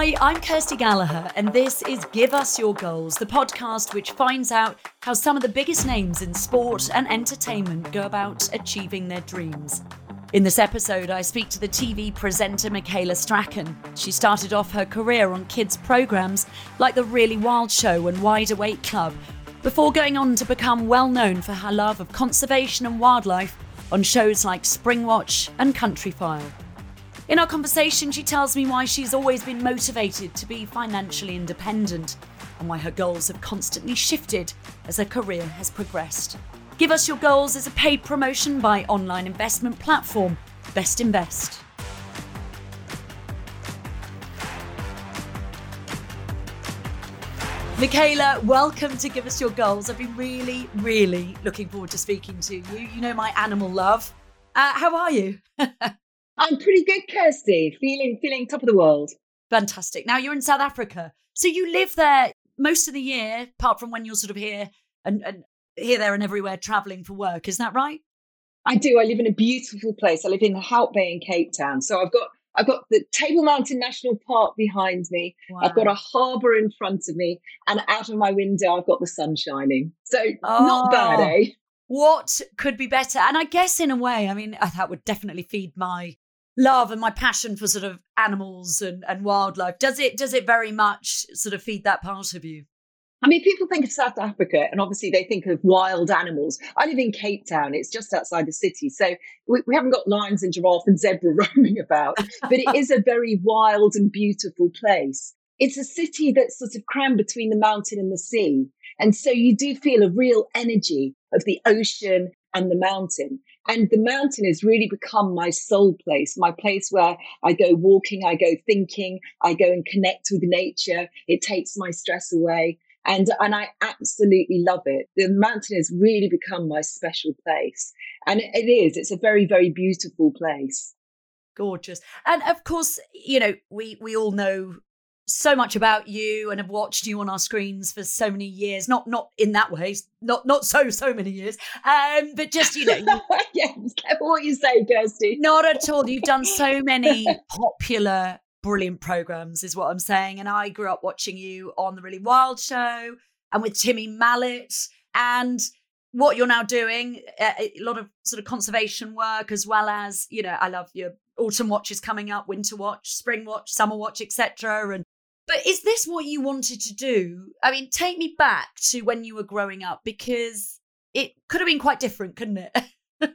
Hi, I'm Kirsty Gallagher, and this is Give Us Your Goals, the podcast which finds out how some of the biggest names in sport and entertainment go about achieving their dreams. In this episode, I speak to the TV presenter Michaela Strachan. She started off her career on kids' programmes like The Really Wild Show and Wide Awake Club, before going on to become well known for her love of conservation and wildlife on shows like Springwatch and Countryfile. In our conversation, she tells me why she's always been motivated to be financially independent and why her goals have constantly shifted as her career has progressed. Give Us Your Goals is a paid promotion by online investment platform Bestinvest. Michaela, welcome to Give Us Your Goals. I've been really, really looking forward to speaking to you. You know my animal love. Uh, how are you? I'm pretty good, Kirsty. Feeling feeling top of the world. Fantastic. Now you're in South Africa, so you live there most of the year, apart from when you're sort of here and, and here, there, and everywhere traveling for work. Is that right? I do. I live in a beautiful place. I live in the Hout Bay in Cape Town. So I've got I've got the Table Mountain National Park behind me. Wow. I've got a harbour in front of me, and out of my window, I've got the sun shining. So oh, not bad, eh? What could be better? And I guess in a way, I mean, that would definitely feed my love and my passion for sort of animals and, and wildlife. Does it does it very much sort of feed that part of you? I mean, people think of South Africa and obviously they think of wild animals. I live in Cape Town, it's just outside the city. So we, we haven't got lions and giraffe and zebra roaming about, but it is a very wild and beautiful place. It's a city that's sort of crammed between the mountain and the sea. And so you do feel a real energy of the ocean and the mountain. And the mountain has really become my soul place, my place where I go walking, I go thinking, I go and connect with nature. It takes my stress away. And, and I absolutely love it. The mountain has really become my special place. And it is, it's a very, very beautiful place gorgeous and of course you know we we all know so much about you and have watched you on our screens for so many years. Not not in that way, not not so so many years. Um, but just you know, yes, what you say, Kirsty. Not at all. You've done so many popular, brilliant programs, is what I'm saying. And I grew up watching you on the Really Wild Show and with Timmy Mallett and what you're now doing uh, a lot of sort of conservation work as well as you know i love your autumn watches coming up winter watch spring watch summer watch etc and but is this what you wanted to do? I mean, take me back to when you were growing up because it could have been quite different, couldn't it?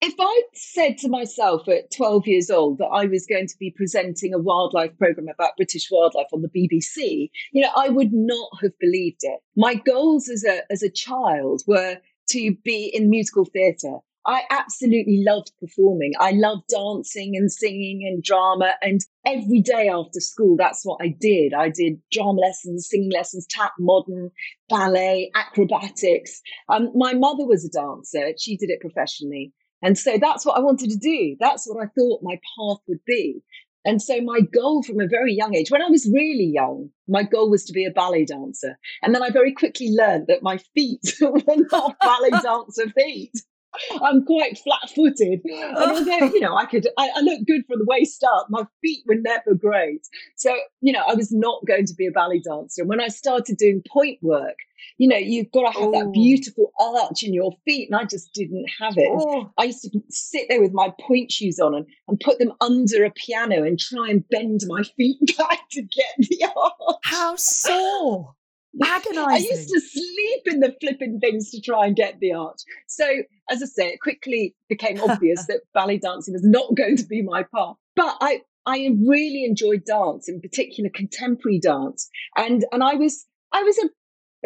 if I'd said to myself at 12 years old that I was going to be presenting a wildlife program about British wildlife on the BBC, you know, I would not have believed it. My goals as a as a child were to be in musical theatre. I absolutely loved performing. I loved dancing and singing and drama. And every day after school, that's what I did. I did drama lessons, singing lessons, tap, modern, ballet, acrobatics. Um, my mother was a dancer. She did it professionally. And so that's what I wanted to do. That's what I thought my path would be. And so my goal from a very young age, when I was really young, my goal was to be a ballet dancer. And then I very quickly learned that my feet were not ballet dancer feet. I'm quite flat-footed, and oh. although you know I could, I, I look good from the waist up. My feet were never great, so you know I was not going to be a ballet dancer. And when I started doing pointe work, you know you've got to have that oh. beautiful arch in your feet, and I just didn't have it. Oh. I used to sit there with my pointe shoes on and, and put them under a piano and try and bend my feet back to get the arch. How sore! Agonizing. I used to sleep in the flipping things to try and get the art. So, as I say, it quickly became obvious that ballet dancing was not going to be my path. But I, I really enjoyed dance, in particular contemporary dance, and and I was I was a,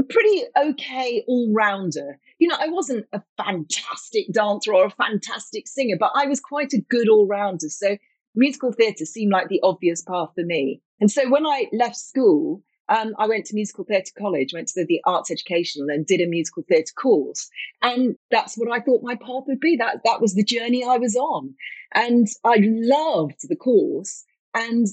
a pretty okay all rounder. You know, I wasn't a fantastic dancer or a fantastic singer, but I was quite a good all rounder. So musical theatre seemed like the obvious path for me. And so when I left school, um, I went to musical theatre college, went to the, the arts educational and did a musical theatre course. And that's what I thought my path would be. That that was the journey I was on. And I loved the course. And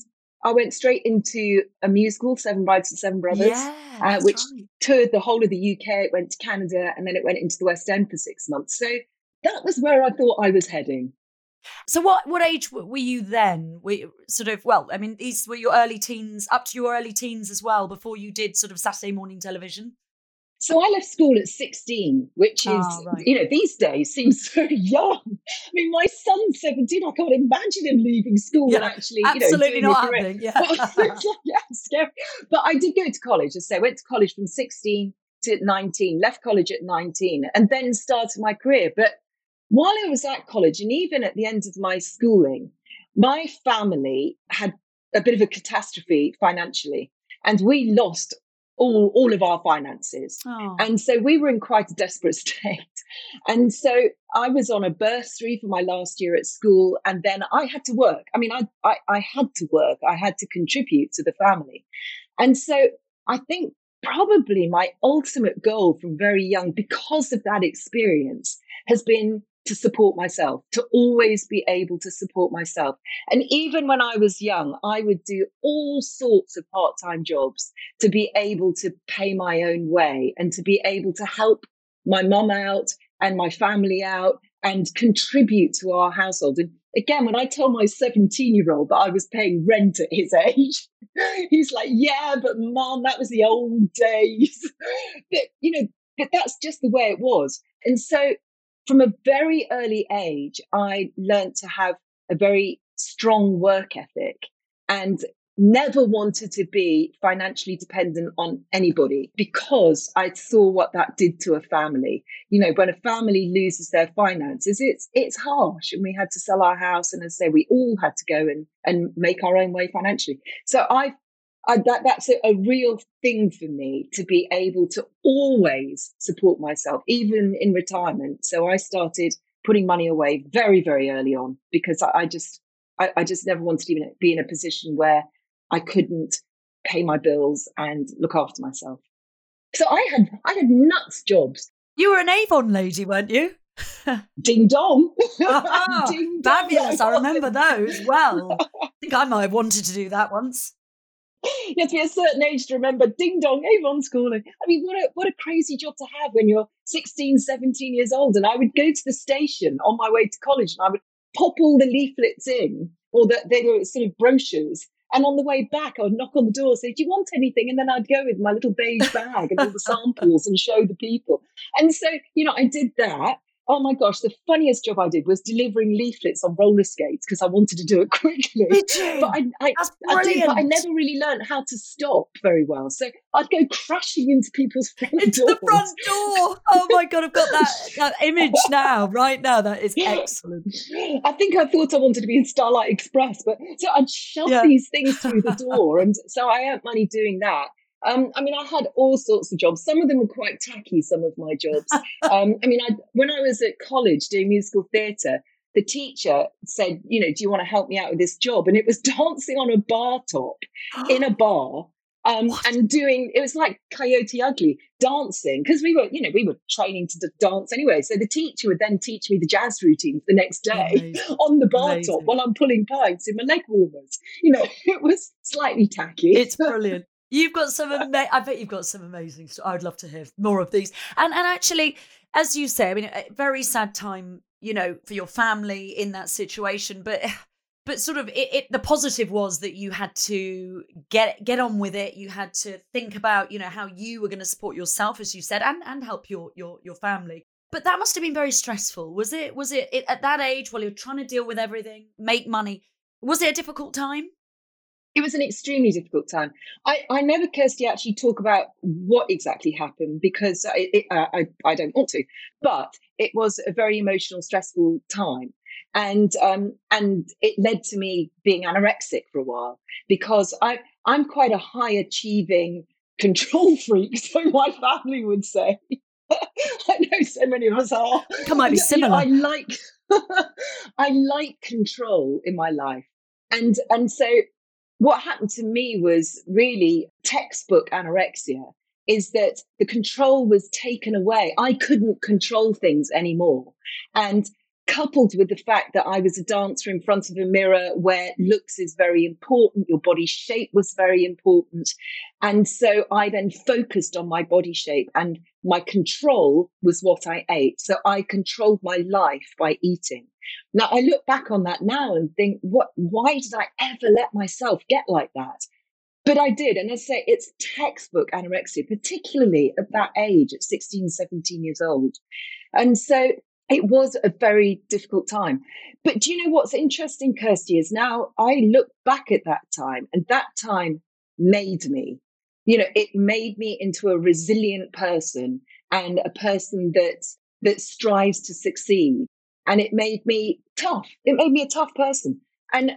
I went straight into a musical, Seven Brides and Seven Brothers, yeah, uh, which right. toured the whole of the UK. It went to Canada and then it went into the West End for six months. So that was where I thought I was heading. So what what age were you then? We sort of well, I mean, these were your early teens, up to your early teens as well, before you did sort of Saturday morning television. So I left school at 16, which ah, is, oh, right. you know, these days seems so young. I mean, my son's 17. I can't imagine him leaving school yeah, and actually, absolutely you know, not happening. Yeah. yeah, scary. But I did go to college. I say went to college from 16 to 19, left college at 19, and then started my career. But while I was at college, and even at the end of my schooling, my family had a bit of a catastrophe financially, and we lost all all of our finances. Oh. and so we were in quite a desperate state. And so i was on a bursary for my last year at school and then i had to work. I mean I, I i had to work. I had to contribute to the family. And so i think probably my ultimate goal from very young because of that experience has been to support myself, to always be able to support myself. And even when I was young, I would do all sorts of part time jobs to be able to pay my own way and to be able to help my mum out and my family out and contribute to our household. And again, when I tell my 17 year old that I was paying rent at his age, he's like, yeah, but mom, that was the old days. but, you know, but that's just the way it was. And so from a very early age, I learned to have a very strong work ethic and never wanted to be financially dependent on anybody because I saw what that did to a family. You know, when a family loses their finances, it's it's harsh. And we had to sell our house and as I say, we all had to go and, and make our own way financially. So I I, that that's a, a, real thing for me to be able to always support myself, even in retirement. So I started putting money away very, very early on because I, I just, I, I, just never wanted to even be in a position where I couldn't pay my bills and look after myself. So I had, I had nuts jobs. You were an Avon lady, weren't you? Ding dong. Oh, Ding dong. Fabulous. I remember those well. I think I might have wanted to do that once you have to be a certain age to remember ding dong Avon schooling. I mean, what a what a crazy job to have when you're 16, 17 years old. And I would go to the station on my way to college and I would pop all the leaflets in, or that they were sort of brochures. And on the way back, I would knock on the door, say, Do you want anything? And then I'd go with my little beige bag and all the samples and show the people. And so, you know, I did that oh my gosh, the funniest job I did was delivering leaflets on roller skates because I wanted to do it quickly. But I, I, I, did, but I never really learned how to stop very well. So I'd go crashing into people's front into doors. the front door. Oh my god, I've got that, that image now, right now. That is excellent. I think I thought I wanted to be in Starlight Express, but so I'd shove yeah. these things through the door, and so I earned money doing that. Um, I mean, I had all sorts of jobs. Some of them were quite tacky. Some of my jobs. um, I mean, I, when I was at college doing musical theatre, the teacher said, "You know, do you want to help me out with this job?" And it was dancing on a bar top in a bar. Um, and doing it was like Coyote Ugly dancing because we were, you know, we were training to dance anyway. So the teacher would then teach me the jazz routines the next day Amazing. on the bar Amazing. top while I'm pulling pints in my leg warmers. You know, it was slightly tacky. It's brilliant. You've got some uh, ama- I bet you've got some amazing stories. I would love to hear more of these. And and actually, as you say, I mean, a very sad time, you know, for your family in that situation. But but sort of it, it, the positive was that you had to get get on with it. You had to think about, you know, how you were going to support yourself, as you said, and and help your your your family. But that must have been very stressful. Was it? Was it, it at that age while you're trying to deal with everything, make money? Was it a difficult time? It was an extremely difficult time. I, I never, Kirsty, actually talk about what exactly happened because I, it, uh, I, I don't want to, but it was a very emotional, stressful time. And um, and it led to me being anorexic for a while because I I'm quite a high achieving control freak, so my family would say. I know so many of us are. Come might be similar. You know, I like I like control in my life, and and so what happened to me was really textbook anorexia is that the control was taken away. I couldn't control things anymore. And coupled with the fact that I was a dancer in front of a mirror where looks is very important, your body shape was very important. And so I then focused on my body shape and my control was what I ate. So I controlled my life by eating. Now I look back on that now and think, what why did I ever let myself get like that? But I did. And I say it's textbook anorexia, particularly at that age, at 16, 17 years old. And so it was a very difficult time. But do you know what's interesting, Kirsty, is now I look back at that time and that time made me. You know, it made me into a resilient person and a person that that strives to succeed. And it made me tough. It made me a tough person. And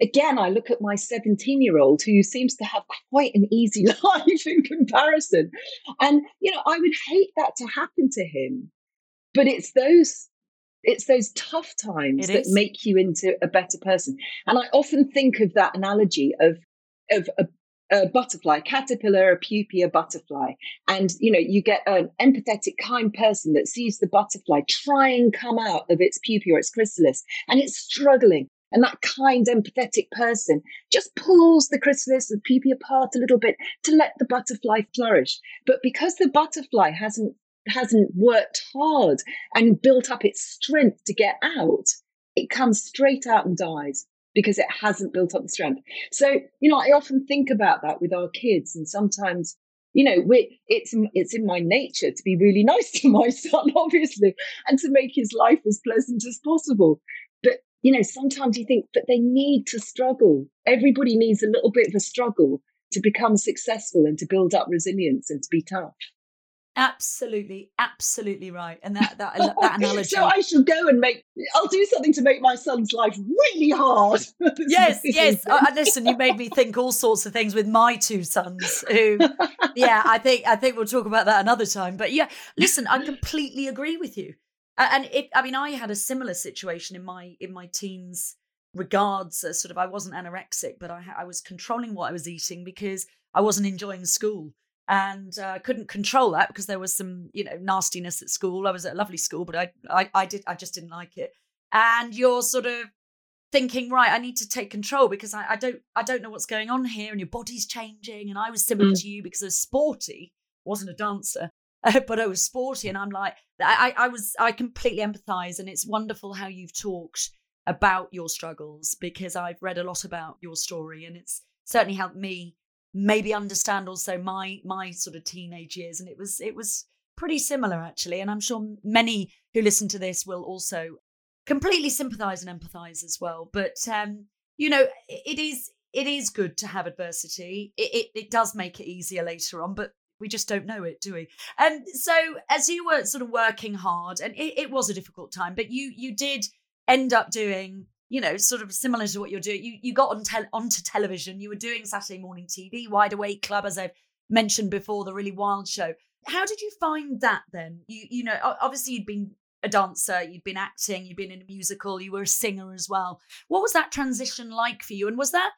again, I look at my 17 year old who seems to have quite an easy life in comparison. And, you know, I would hate that to happen to him. But it's those it's those tough times that make you into a better person. And I often think of that analogy of of a, a butterfly, a caterpillar, a pupa, a butterfly. And you know, you get an empathetic, kind person that sees the butterfly try and come out of its pupa or its chrysalis, and it's struggling. And that kind, empathetic person just pulls the chrysalis and pupa apart a little bit to let the butterfly flourish. But because the butterfly hasn't hasn't worked hard and built up its strength to get out, it comes straight out and dies because it hasn't built up the strength. So, you know, I often think about that with our kids, and sometimes, you know, it's it's in my nature to be really nice to my son, obviously, and to make his life as pleasant as possible. But you know, sometimes you think that they need to struggle. Everybody needs a little bit of a struggle to become successful and to build up resilience and to be tough. Absolutely, absolutely right. And that that that analogy. so I should go and make. I'll do something to make my son's life really hard. yes, yes. Uh, listen, you made me think all sorts of things with my two sons. Who, yeah, I think I think we'll talk about that another time. But yeah, listen, I completely agree with you. And it, I mean, I had a similar situation in my in my teens. Regards, as sort of, I wasn't anorexic, but I I was controlling what I was eating because I wasn't enjoying school and uh, couldn't control that because there was some you know nastiness at school. I was at a lovely school, but I, I I did I just didn't like it. And you're sort of thinking, right, I need to take control because I, I don't I don't know what's going on here, and your body's changing. And I was similar mm. to you because I was sporty, wasn't a dancer, but I was sporty, and I'm like I I was I completely empathise, and it's wonderful how you've talked about your struggles because I've read a lot about your story, and it's certainly helped me maybe understand also my my sort of teenage years and it was it was pretty similar actually and i'm sure many who listen to this will also completely sympathize and empathize as well but um you know it is it is good to have adversity. It, it, it does make it easier later on but we just don't know it do we? And so as you were sort of working hard and it, it was a difficult time but you you did end up doing you know, sort of similar to what you're doing. You you got on te- onto television. You were doing Saturday morning TV, Wide Awake Club, as I've mentioned before, the really wild show. How did you find that then? You you know, obviously you'd been a dancer, you'd been acting, you'd been in a musical, you were a singer as well. What was that transition like for you? And was that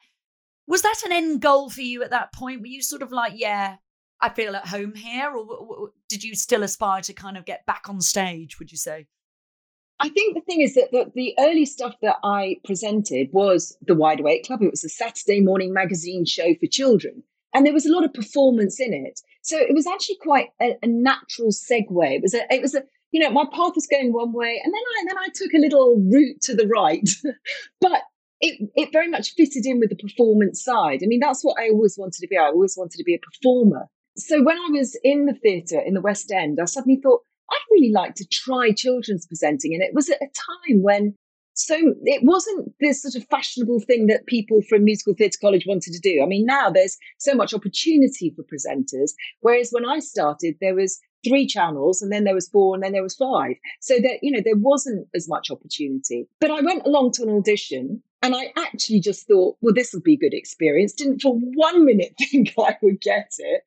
was that an end goal for you at that point? Were you sort of like, yeah, I feel at home here, or did you still aspire to kind of get back on stage? Would you say? I think the thing is that the, the, early stuff that I presented was the Wide Awake Club. It was a Saturday morning magazine show for children, and there was a lot of performance in it. So it was actually quite a, a natural segue. It was a, it was a, you know, my path was going one way, and then I then I took a little route to the right, but it it very much fitted in with the performance side. I mean, that's what I always wanted to be. I always wanted to be a performer. So when I was in the theatre in the West End, I suddenly thought, I'd really like to try children's presenting. And it was at a time when so it wasn't this sort of fashionable thing that people from musical theatre college wanted to do. I mean, now there's so much opportunity for presenters, whereas when I started, there was three channels and then there was four and then there was five. So that, you know, there wasn't as much opportunity. But I went along to an audition and I actually just thought, well, this will be a good experience. Didn't for one minute think I would get it.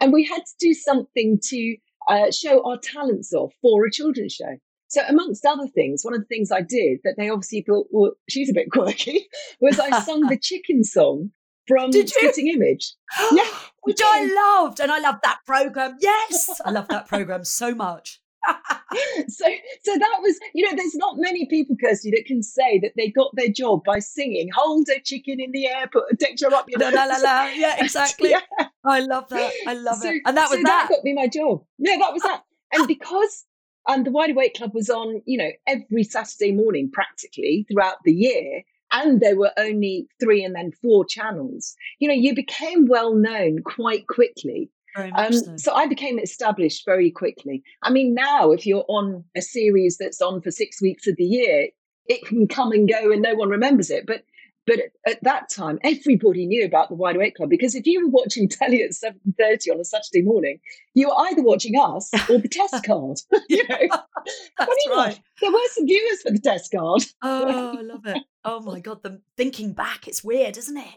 And we had to do something to uh, show our talents off for a children's show. So, amongst other things, one of the things I did that they obviously thought, well, she's a bit quirky, was I sung the chicken song from Spitting Image. yeah, which I loved. And I loved that program. Yes, I love that program so much. so so that was you know there's not many people kirsty that can say that they got their job by singing hold a chicken in the air put a texture up your nose la, la, la. yeah exactly. yeah. i love that. I love so, it. And that was so that. that. got me my job. Yeah that was ah. that. And because and the wide awake club was on you know every saturday morning practically throughout the year and there were only three and then four channels you know you became well known quite quickly um, so. so. I became established very quickly. I mean, now if you're on a series that's on for six weeks of the year, it can come and go and no one remembers it. But but at, that time, everybody knew about the Wide Awake Club because if you were watching telly at seven thirty on a Saturday morning, you were either watching us or the test card. you know, that's right. There were some viewers for the test card. oh, I love it. Oh my god, the thinking back, it's weird, isn't it?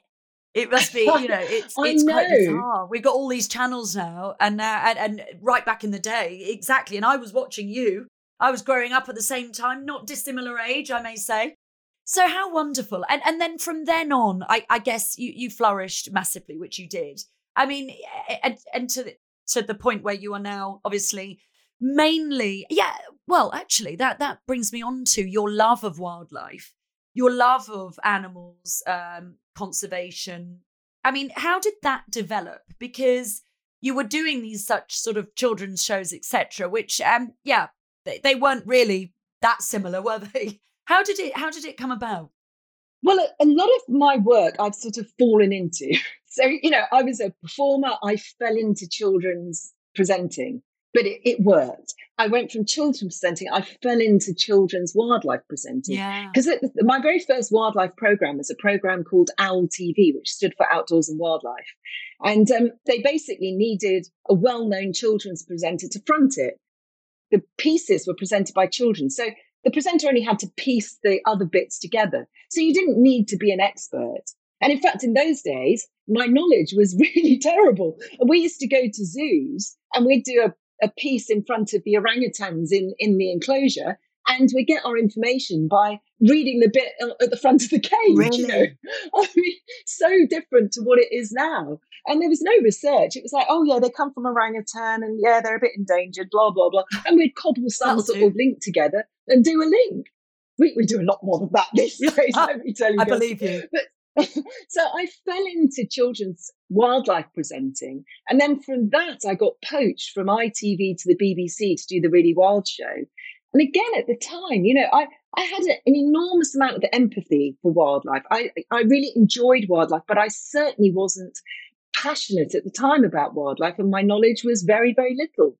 It must be, you know, it's it's know. quite bizarre. We've got all these channels now, and now and, and right back in the day, exactly. And I was watching you. I was growing up at the same time, not dissimilar age, I may say. So how wonderful! And and then from then on, I, I guess you you flourished massively, which you did. I mean, and and to the, to the point where you are now, obviously, mainly, yeah. Well, actually, that that brings me on to your love of wildlife your love of animals, um, conservation. I mean, how did that develop? Because you were doing these such sort of children's shows, etc., which, um, yeah, they, they weren't really that similar, were they? How did it? How did it come about? Well, a, a lot of my work I've sort of fallen into. So, you know, I was a performer. I fell into children's presenting but it, it, worked. I went from children's presenting, I fell into children's wildlife presenting. Because yeah. my very first wildlife program was a program called OWL TV, which stood for Outdoors and Wildlife. And um, they basically needed a well known children's presenter to front it. The pieces were presented by children. So the presenter only had to piece the other bits together. So you didn't need to be an expert. And in fact, in those days, my knowledge was really terrible. We used to go to zoos and we'd do a a piece in front of the orangutans in, in the enclosure. And we get our information by reading the bit uh, at the front of the cage. Really? You know, I mean, so different to what it is now. And there was no research. It was like, oh yeah, they come from orangutan, and yeah, they're a bit endangered. Blah blah blah. And we'd cobble some sort of link together and do a link. We, we do a lot more than that these days. Ah, let me tell you. I believe you. But so I fell into children's wildlife presenting. And then from that, I got poached from ITV to the BBC to do the Really Wild show. And again, at the time, you know, I, I had an enormous amount of empathy for wildlife. I, I really enjoyed wildlife, but I certainly wasn't passionate at the time about wildlife, and my knowledge was very, very little.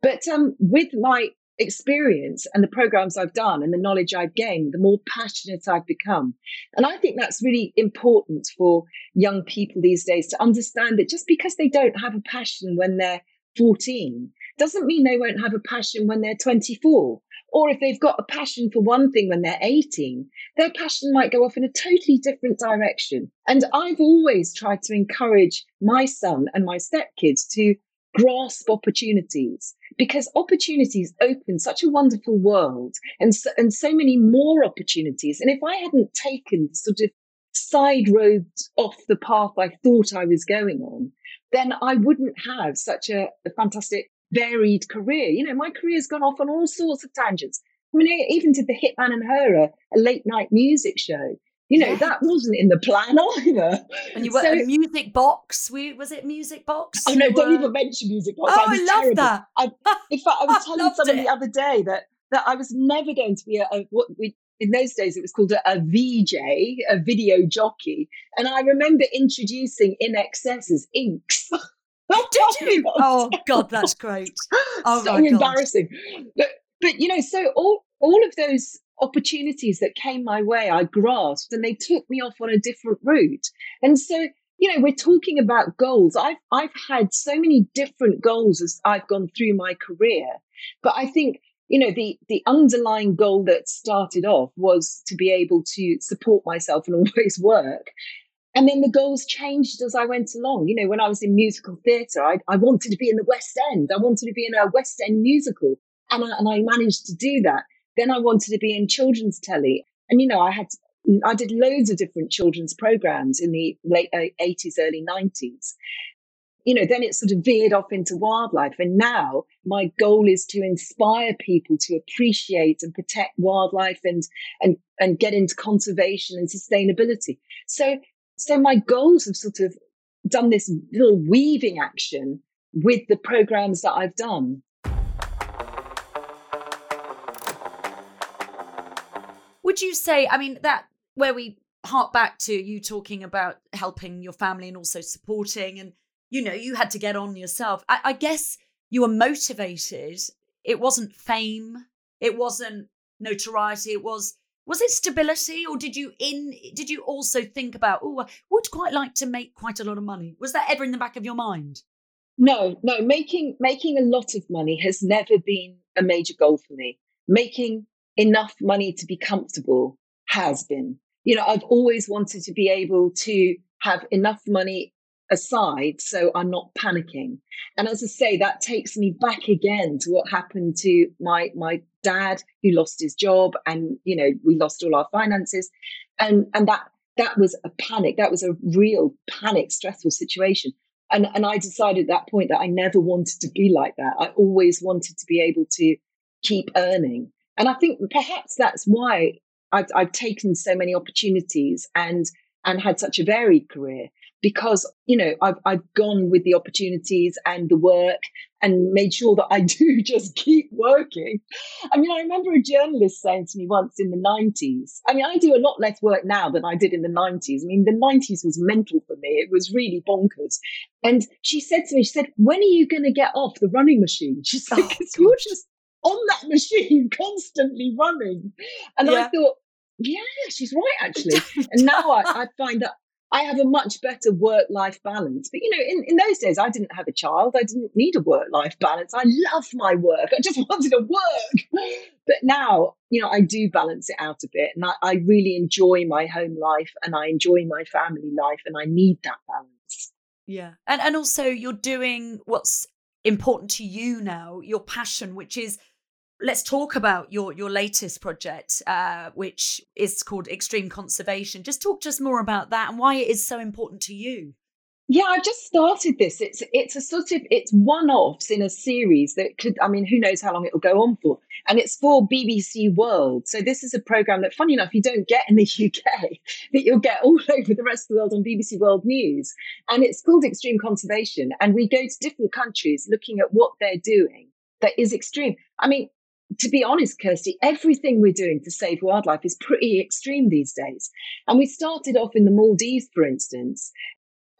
But um, with my experience and the programs I've done and the knowledge I've gained, the more passionate I've become. And I think that's really important for young people these days to understand that just because they don't have a passion when they're 14 doesn't mean they won't have a passion when they're 24. Or if they've got a passion for one thing when they're 18, their passion might go off in a totally different direction. And I've always tried to encourage my son and my stepkids to grasp opportunities because opportunities open such a wonderful world and so, and so many more opportunities. And if I hadn't taken sort of side roads off the path I thought I was going on, then I wouldn't have such a, a fantastic varied career. You know, my career's gone off on all sorts of tangents. I mean, even did the Hitman and Her, a, a late night music show. You know, that wasn't in the plan either. And you were so, a music box. We, was it music box? Oh no, don't even mention music box. Oh, I, I love that. I, in fact, I was telling someone it. the other day that that I was never going to be a, a what we in those days it was called a, a, VJ, a video jockey. And I remember introducing INXS as Inks. Did you? Oh God, that's great. Oh so embarrassing. But but you know, so all all of those opportunities that came my way, I grasped and they took me off on a different route. And so, you know, we're talking about goals. I've I've had so many different goals as I've gone through my career. But I think, you know, the the underlying goal that started off was to be able to support myself and always work. And then the goals changed as I went along. You know, when I was in musical theatre, I, I wanted to be in the West End. I wanted to be in a West End musical. And I, and I managed to do that. Then I wanted to be in children's telly. And, you know, I had, I did loads of different children's programs in the late 80s, uh, early 90s. you know, then it sort of veered off into wildlife. And now my goal is to inspire people to appreciate and protect wildlife and and and get into conservation and sustainability. So so my goals have sort of done this little weaving action with the programs that I've done. Would you say, I mean, that where we hark back to you talking about helping your family and also supporting, and you know, you had to get on yourself. I, I guess you were motivated. It wasn't fame, it wasn't notoriety, it was was it stability? Or did you in did you also think about oh i would quite like to make quite a lot of money. Was that ever in the back of your mind? No no making making a lot of money has never been a major goal for me. Making enough money to be comfortable has been. You know i've always wanted to be able to have enough money aside so i'm not panicking. And as i say that takes me back again to what happened to my my dad who lost his job and you know we lost all our finances. And and that that was a panic. That was a real panic stressful situation. And and i decided at that point that i never wanted to be like that. I always wanted to be able to keep earning and i think perhaps that's why i've, I've taken so many opportunities and and had such a varied career because you know I've I've gone with the opportunities and the work and made sure that I do just keep working. I mean, I remember a journalist saying to me once in the 90s. I mean, I do a lot less work now than I did in the 90s. I mean, the 90s was mental for me. It was really bonkers. And she said to me, she said, "When are you going to get off the running machine?" She said, "Because oh, you're just on that machine constantly running." And yeah. I thought, yeah, she's right, actually. and now I, I, find that I have a much better work life balance. But, you know, in, in those days, I didn't have a child. I didn't need a work life balance. I love my work. I just wanted to work. But now, you know, I do balance it out a bit. And I, I really enjoy my home life and I enjoy my family life. And I need that balance. Yeah. And, and also, you're doing what's important to you now, your passion, which is let's talk about your your latest project, uh, which is called Extreme Conservation. Just talk to us more about that and why it is so important to you. Yeah, I just started this. It's it's a sort of it's one-offs in a series that could I mean, who knows how long it will go on for. And it's for BBC World. So this is a program that funny enough you don't get in the UK, that you'll get all over the rest of the world on BBC World News. And it's called Extreme Conservation. And we go to different countries looking at what they're doing that is extreme. I mean, to be honest, Kirsty, everything we're doing to save wildlife is pretty extreme these days. And we started off in the Maldives, for instance.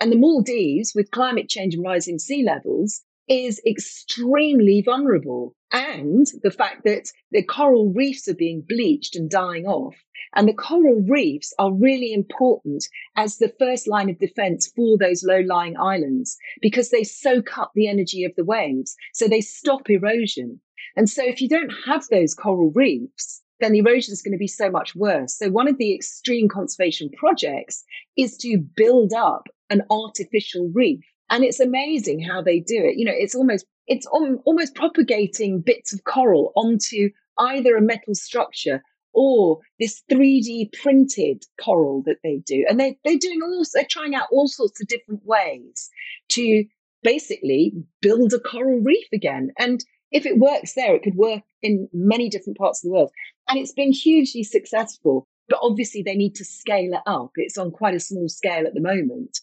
And the Maldives, with climate change and rising sea levels, is extremely vulnerable. And the fact that the coral reefs are being bleached and dying off. And the coral reefs are really important as the first line of defense for those low lying islands because they soak up the energy of the waves. So they stop erosion. And so if you don't have those coral reefs, then the erosion is going to be so much worse. So one of the extreme conservation projects is to build up an artificial reef. And it's amazing how they do it. You know, it's almost it's almost propagating bits of coral onto either a metal structure or this 3D printed coral that they do. And they, they're doing all, they're trying out all sorts of different ways to basically build a coral reef again. And if it works there, it could work in many different parts of the world. And it's been hugely successful. But obviously, they need to scale it up. It's on quite a small scale at the moment.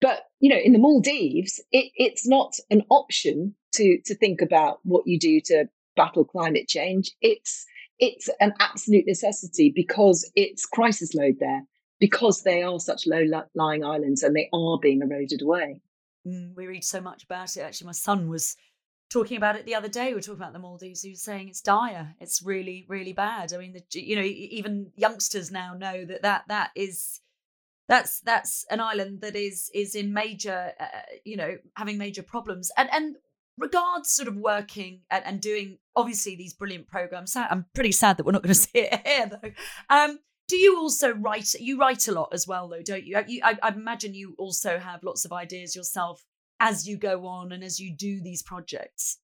But you know, in the Maldives, it, it's not an option to to think about what you do to battle climate change. It's it's an absolute necessity because it's crisis load there because they are such low lying islands and they are being eroded away. Mm, we read so much about it. Actually, my son was talking about it the other day. We were talking about the Maldives. He was saying it's dire. It's really, really bad. I mean, the, you know, even youngsters now know that that that is that's that's an island that is is in major, uh, you know, having major problems. And and regards sort of working and, and doing obviously these brilliant programs. I'm pretty sad that we're not going to see it here though. Um, do you also write? You write a lot as well, though, don't you? you I, I imagine you also have lots of ideas yourself as you go on and as you do these projects?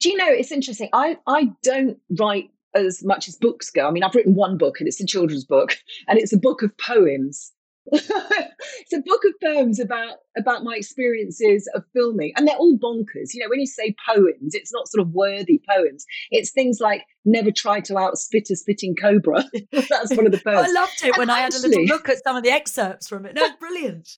Do you know, it's interesting. I, I don't write as much as books go. I mean, I've written one book and it's a children's book and it's a book of poems. it's a book of poems about about my experiences of filming, and they're all bonkers. You know, when you say poems, it's not sort of worthy poems. It's things like "Never try to outspit a spitting cobra." That's one of the poems. I loved it and when actually, I had a little look at some of the excerpts from it. No, brilliant.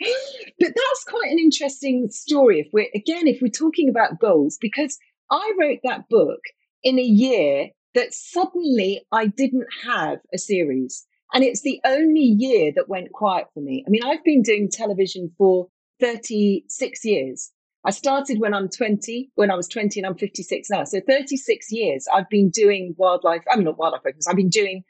But that's quite an interesting story. If we're again, if we're talking about goals, because I wrote that book in a year that suddenly I didn't have a series. And it's the only year that went quiet for me. I mean, I've been doing television for 36 years. I started when I'm 20, when I was 20 and I'm 56 now. So 36 years I've been doing wildlife, I mean, not wildlife programs, I've been doing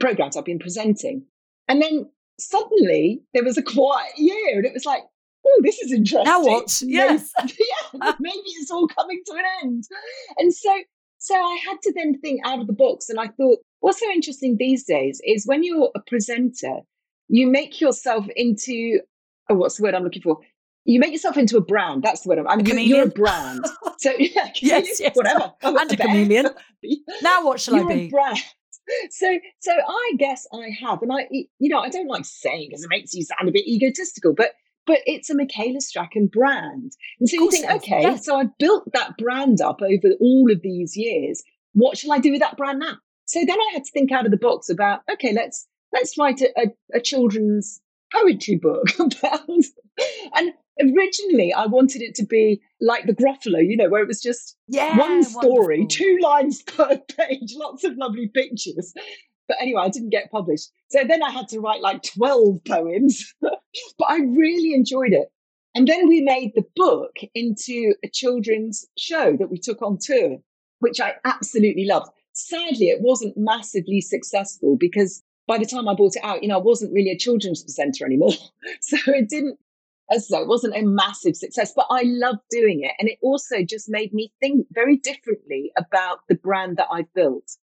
programs, I've been presenting. And then suddenly there was a quiet year and it was like, oh, this is interesting. Now what? Yes. Maybe, yeah, uh. maybe it's all coming to an end. And so so I had to then think out of the box. And I thought, what's so interesting these days is when you're a presenter, you make yourself into, oh, what's the word I'm looking for? You make yourself into a brand. That's the word I'm. I mean, you're a brand. So yeah, yes, yes, whatever. And a chameleon. now what shall you're I be? A brand. So, so I guess I have, and I, you know, I don't like saying because it makes you sound a bit egotistical, but but it's a Michaela Strachan brand. And so you think, okay, yes. so I've built that brand up over all of these years. What shall I do with that brand now? So then I had to think out of the box about, okay, let's let's write a, a, a children's poetry book about and originally I wanted it to be like the Gruffalo, you know, where it was just yeah, one story, wonderful. two lines per page, lots of lovely pictures. But anyway, I didn't get published. So then I had to write like 12 poems, but I really enjoyed it. And then we made the book into a children's show that we took on tour, which I absolutely loved. Sadly, it wasn't massively successful because by the time I bought it out, you know, I wasn't really a children's presenter anymore. So it didn't, as say, it wasn't a massive success, but I loved doing it. And it also just made me think very differently about the brand that I built.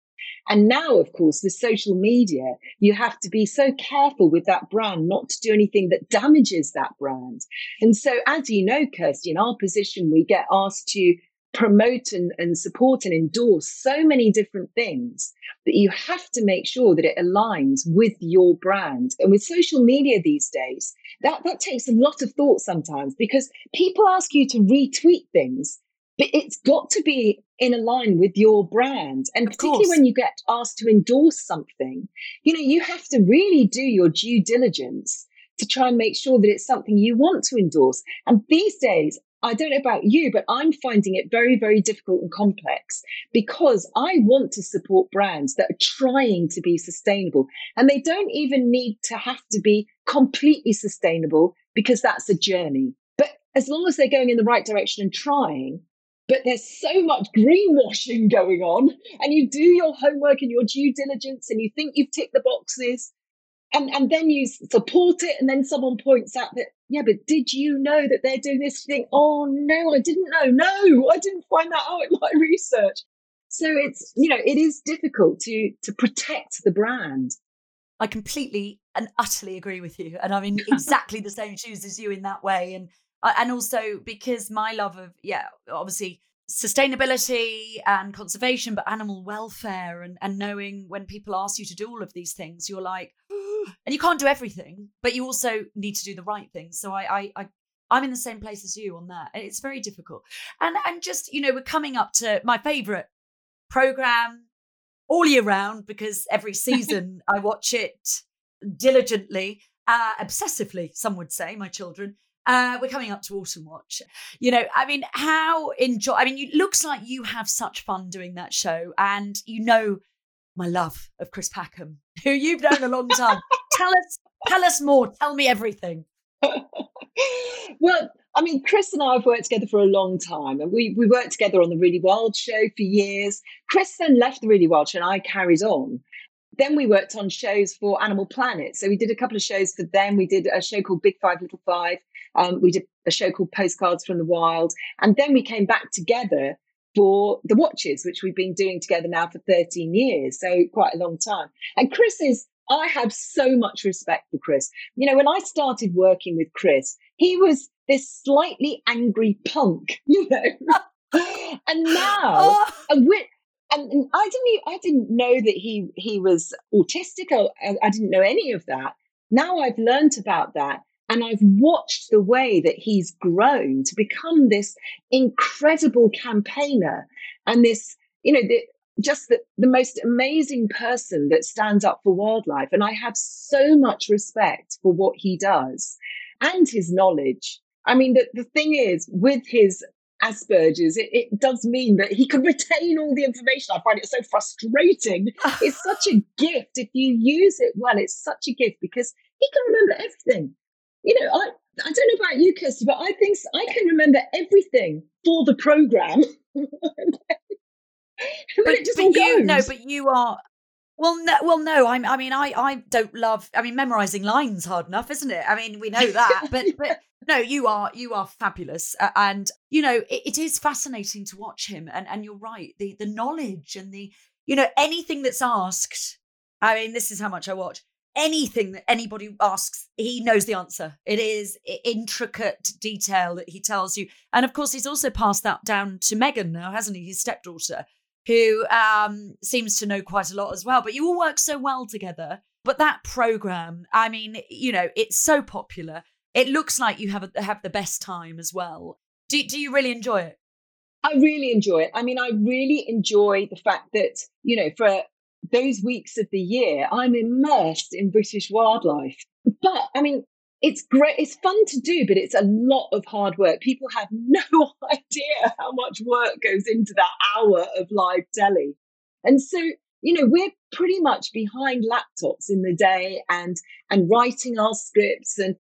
And now, of course, with social media, you have to be so careful with that brand not to do anything that damages that brand. And so, as you know, Kirsty, in our position, we get asked to promote and, and support and endorse so many different things that you have to make sure that it aligns with your brand. And with social media these days, that, that takes a lot of thought sometimes because people ask you to retweet things but it's got to be in a line with your brand. And of particularly course. when you get asked to endorse something, you know, you have to really do your due diligence to try and make sure that it's something you want to endorse. And these days, I don't know about you, but I'm finding it very, very difficult and complex because I want to support brands that are trying to be sustainable. And they don't even need to have to be completely sustainable because that's a journey. But as long as they're going in the right direction and trying, but there's so much greenwashing going on and you do your homework and your due diligence and you think you've ticked the boxes and and then you support it and then someone points out that yeah but did you know that they're doing this thing? Oh no i didn't know. No i didn't find that out in my research. So it's you know it is difficult to to protect the brand. I completely and utterly agree with you and i'm in exactly the same shoes as you in that way and and also because my love of yeah obviously sustainability and conservation but animal welfare and and knowing when people ask you to do all of these things you're like and you can't do everything but you also need to do the right things so I, I i i'm in the same place as you on that it's very difficult and and just you know we're coming up to my favorite program all year round because every season i watch it diligently uh, obsessively some would say my children uh, we're coming up to autumn watch. You know, I mean, how enjoy? I mean, it looks like you have such fun doing that show, and you know my love of Chris Packham, who you've known a long time. tell us, tell us more. Tell me everything. well, I mean, Chris and I have worked together for a long time, and we we worked together on the Really Wild show for years. Chris then left the Really Wild show, and I carried on. Then we worked on shows for Animal Planet. So we did a couple of shows for them. We did a show called Big Five, Little Five. Um, we did a show called Postcards from the Wild. And then we came back together for the Watches, which we've been doing together now for 13 years. So quite a long time. And Chris is, I have so much respect for Chris. You know, when I started working with Chris, he was this slightly angry punk, you know. and now, oh. and with, and, I didn't I didn't know that he he was autistic. Or, I didn't know any of that. now I've learned about that and I've watched the way that he's grown to become this incredible campaigner and this, you know, the, just the, the most amazing person that stands up for wildlife. And I have so much respect for what he does and his knowledge. I mean, the, the thing is, with his Asperger's, it, it does mean that he can retain all the information. I find it so frustrating. it's such a gift. If you use it well, it's such a gift because he can remember everything you know, I, I don't know about you, Kirsty, but I think I can remember everything for the program. but, but you, no, but you are. Well, no, well, no. I'm, I mean, I, I don't love. I mean, memorizing lines hard enough, isn't it? I mean, we know that. but, but no, you are, you are fabulous, uh, and you know, it, it is fascinating to watch him. And, and you're right. The, the knowledge and the, you know, anything that's asked. I mean, this is how much I watch anything that anybody asks, he knows the answer. It is intricate detail that he tells you. And of course, he's also passed that down to Megan now, hasn't he? His stepdaughter, who um, seems to know quite a lot as well. But you all work so well together. But that program, I mean, you know, it's so popular. It looks like you have a, have the best time as well. Do, do you really enjoy it? I really enjoy it. I mean, I really enjoy the fact that, you know, for those weeks of the year, I'm immersed in British wildlife. But I mean, it's great. It's fun to do, but it's a lot of hard work. People have no idea how much work goes into that hour of live telly. And so, you know, we're pretty much behind laptops in the day and and writing our scripts and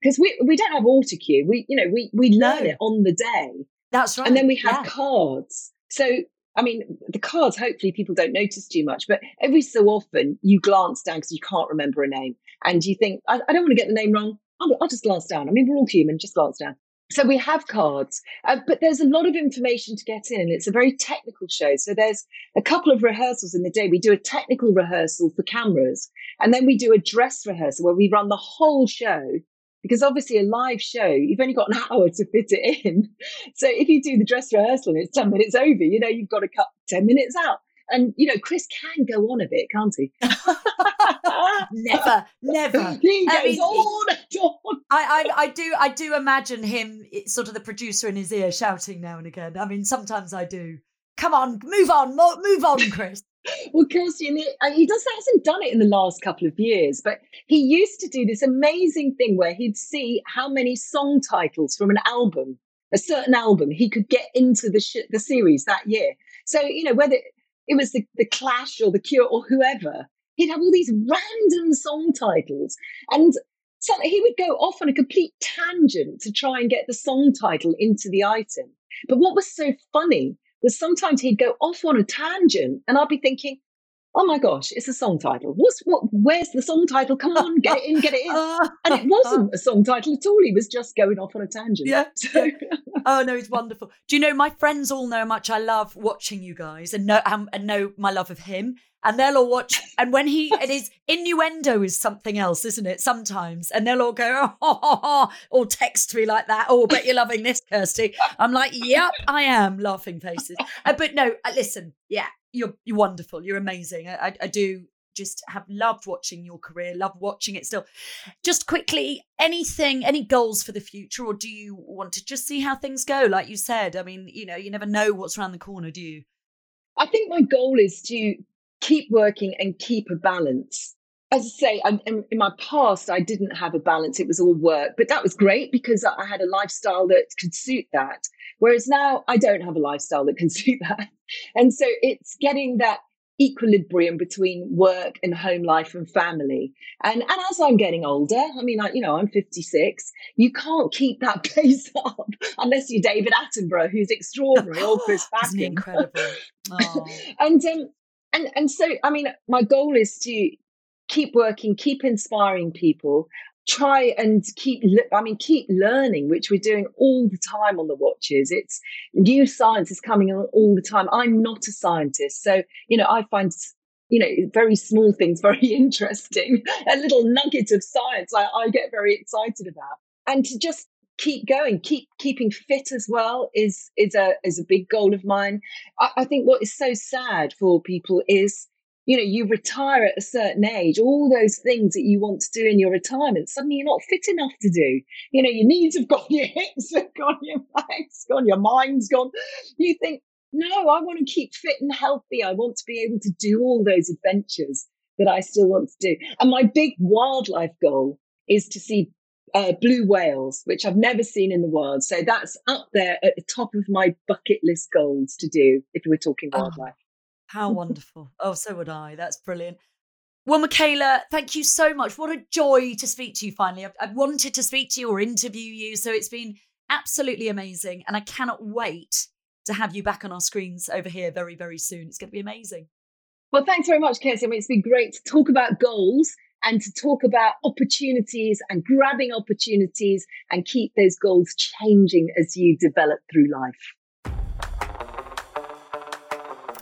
because we we don't have auto cue. We you know we we learn it on the day. That's right. And then we have yeah. cards. So I mean, the cards, hopefully people don't notice too much, but every so often you glance down because you can't remember a name and you think, I, I don't want to get the name wrong. I'll, I'll, just glance down. I mean, we're all human, just glance down. So we have cards, uh, but there's a lot of information to get in. It's a very technical show. So there's a couple of rehearsals in the day. We do a technical rehearsal for cameras, and then we do a dress rehearsal where we run the whole show because obviously a live show you've only got an hour to fit it in. So if you do the dress rehearsal and it's 10 minutes over you know you've got to cut 10 minutes out. And you know chris can go on a bit can't he? Never never. He goes I mean, on and on. I, I, I do i do imagine him sort of the producer in his ear shouting now and again. I mean sometimes i do. Come on move on move on chris well, Kirsty, uh, he does hasn't done it in the last couple of years, but he used to do this amazing thing where he'd see how many song titles from an album, a certain album, he could get into the sh- the series that year. So you know whether it was the, the Clash or the Cure or whoever, he'd have all these random song titles, and so he would go off on a complete tangent to try and get the song title into the item. But what was so funny was sometimes he'd go off on a tangent and I'd be thinking, oh my gosh, it's a song title. What's what? Where's the song title? Come on, get it in, get it in. and it wasn't a song title at all. He was just going off on a tangent. Yeah. So. oh no, it's wonderful. Do you know my friends all know how much I love watching you guys and know um, and know my love of him. And they'll all watch, and when he it is innuendo is something else, isn't it? Sometimes, and they'll all go, oh, oh, oh, or text me like that. Oh, bet you're loving this, Kirsty. I'm like, yep, I am. Laughing faces. Uh, but no, uh, listen, yeah, you're you're wonderful. You're amazing. I, I, I do just have loved watching your career, love watching it still. Just quickly, anything, any goals for the future, or do you want to just see how things go? Like you said, I mean, you know, you never know what's around the corner, do you? I think my goal is to keep working and keep a balance. As I say, I, in, in my past, I didn't have a balance. It was all work, but that was great because I had a lifestyle that could suit that. Whereas now I don't have a lifestyle that can suit that. And so it's getting that equilibrium between work and home life and family. And and as I'm getting older, I mean, I, you know, I'm 56. You can't keep that pace up unless you're David Attenborough, who's extraordinary, or Chris Packham. incredible. Oh. and um, and and so, I mean, my goal is to keep working, keep inspiring people, try and keep i mean keep learning which we're doing all the time on the watches. It's new science is coming on all the time. I'm not a scientist. So you know i find you know very small things very interesting. A little nugget of science I, I get very excited about. And to just keep going keep keeping fit as well is is a is a big goal of mine I, I think what is so sad for people is you know, you retire at a certain age, all those things that you want to do in your retirement, suddenly you're not fit enough to do. You know, your knees have gone, your hips have gone, your back's gone, your mind's gone. You think, no, I want to keep fit and healthy. I want to be able to do all those adventures that I still want to do. And my big wildlife goal is to see uh, blue whales, which I've never seen in the wild. So that's up there at the top of my bucket list goals to do if we're talking oh, wildlife. Oh, how wonderful. Oh, so would I. That's brilliant. Well, Michaela, thank you so much. What a joy to speak to you finally. I've, I've, wanted to speak to you or interview you. So it's been absolutely amazing. And I cannot wait to have you back on our screens over here very, very soon. It's going to be amazing. Well, thanks very much, Kirsty. I mean, it's been great to talk about goals and to talk about opportunities and grabbing opportunities and keep those goals changing as you develop through life.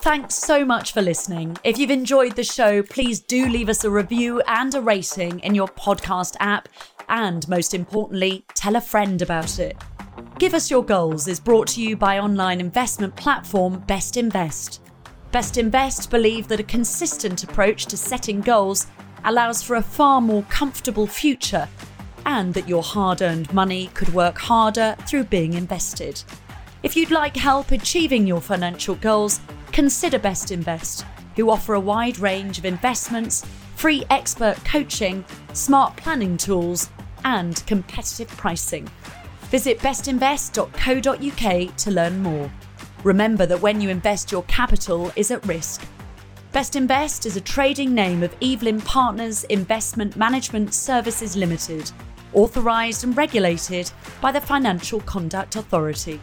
Thanks so much for listening. If you've enjoyed the show, please do leave us a review and a rating in your podcast app. And most importantly, tell a friend about it. Give Us Your Goals is brought to you by online investment platform Bestinvest. Best Invest believe that a consistent approach to setting goals allows for a far more comfortable future and that your hard earned money could work harder through being invested. If you'd like help achieving your financial goals, consider Bestinvest, who offer a wide range of investments, free expert coaching, smart planning tools, and competitive pricing. Visit bestinvest.co.uk to learn more. Remember that when you invest, your capital is at risk. Bestinvest is a trading name of Evelyn Partners Investment Management Services Limited, authorised and regulated by the Financial Conduct Authority.